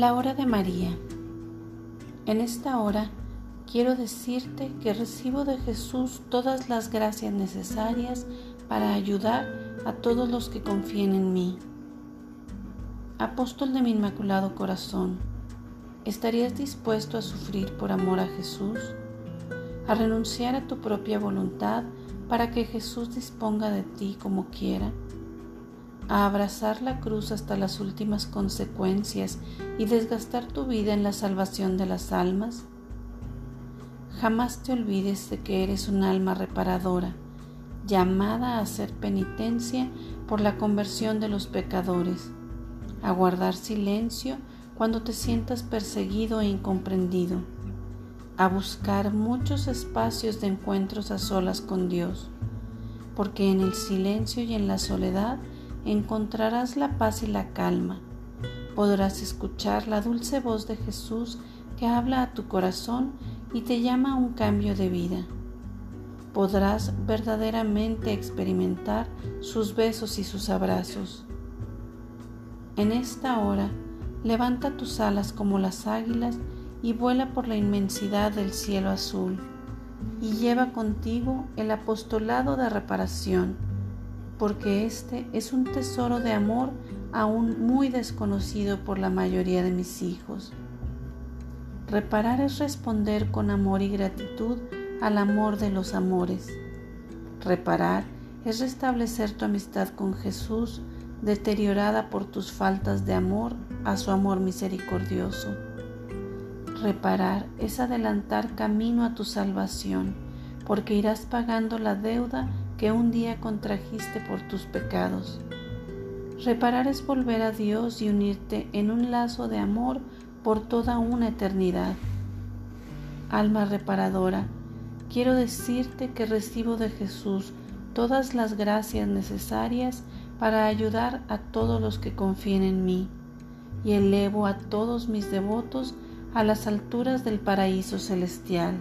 La hora de María. En esta hora quiero decirte que recibo de Jesús todas las gracias necesarias para ayudar a todos los que confíen en mí. Apóstol de mi Inmaculado Corazón, ¿estarías dispuesto a sufrir por amor a Jesús? ¿A renunciar a tu propia voluntad para que Jesús disponga de ti como quiera? A abrazar la cruz hasta las últimas consecuencias y desgastar tu vida en la salvación de las almas? Jamás te olvides de que eres un alma reparadora, llamada a hacer penitencia por la conversión de los pecadores, a guardar silencio cuando te sientas perseguido e incomprendido, a buscar muchos espacios de encuentros a solas con Dios, porque en el silencio y en la soledad encontrarás la paz y la calma. Podrás escuchar la dulce voz de Jesús que habla a tu corazón y te llama a un cambio de vida. Podrás verdaderamente experimentar sus besos y sus abrazos. En esta hora, levanta tus alas como las águilas y vuela por la inmensidad del cielo azul, y lleva contigo el apostolado de reparación porque este es un tesoro de amor aún muy desconocido por la mayoría de mis hijos. Reparar es responder con amor y gratitud al amor de los amores. Reparar es restablecer tu amistad con Jesús deteriorada por tus faltas de amor a su amor misericordioso. Reparar es adelantar camino a tu salvación, porque irás pagando la deuda que un día contrajiste por tus pecados. Reparar es volver a Dios y unirte en un lazo de amor por toda una eternidad. Alma reparadora, quiero decirte que recibo de Jesús todas las gracias necesarias para ayudar a todos los que confíen en mí y elevo a todos mis devotos a las alturas del paraíso celestial.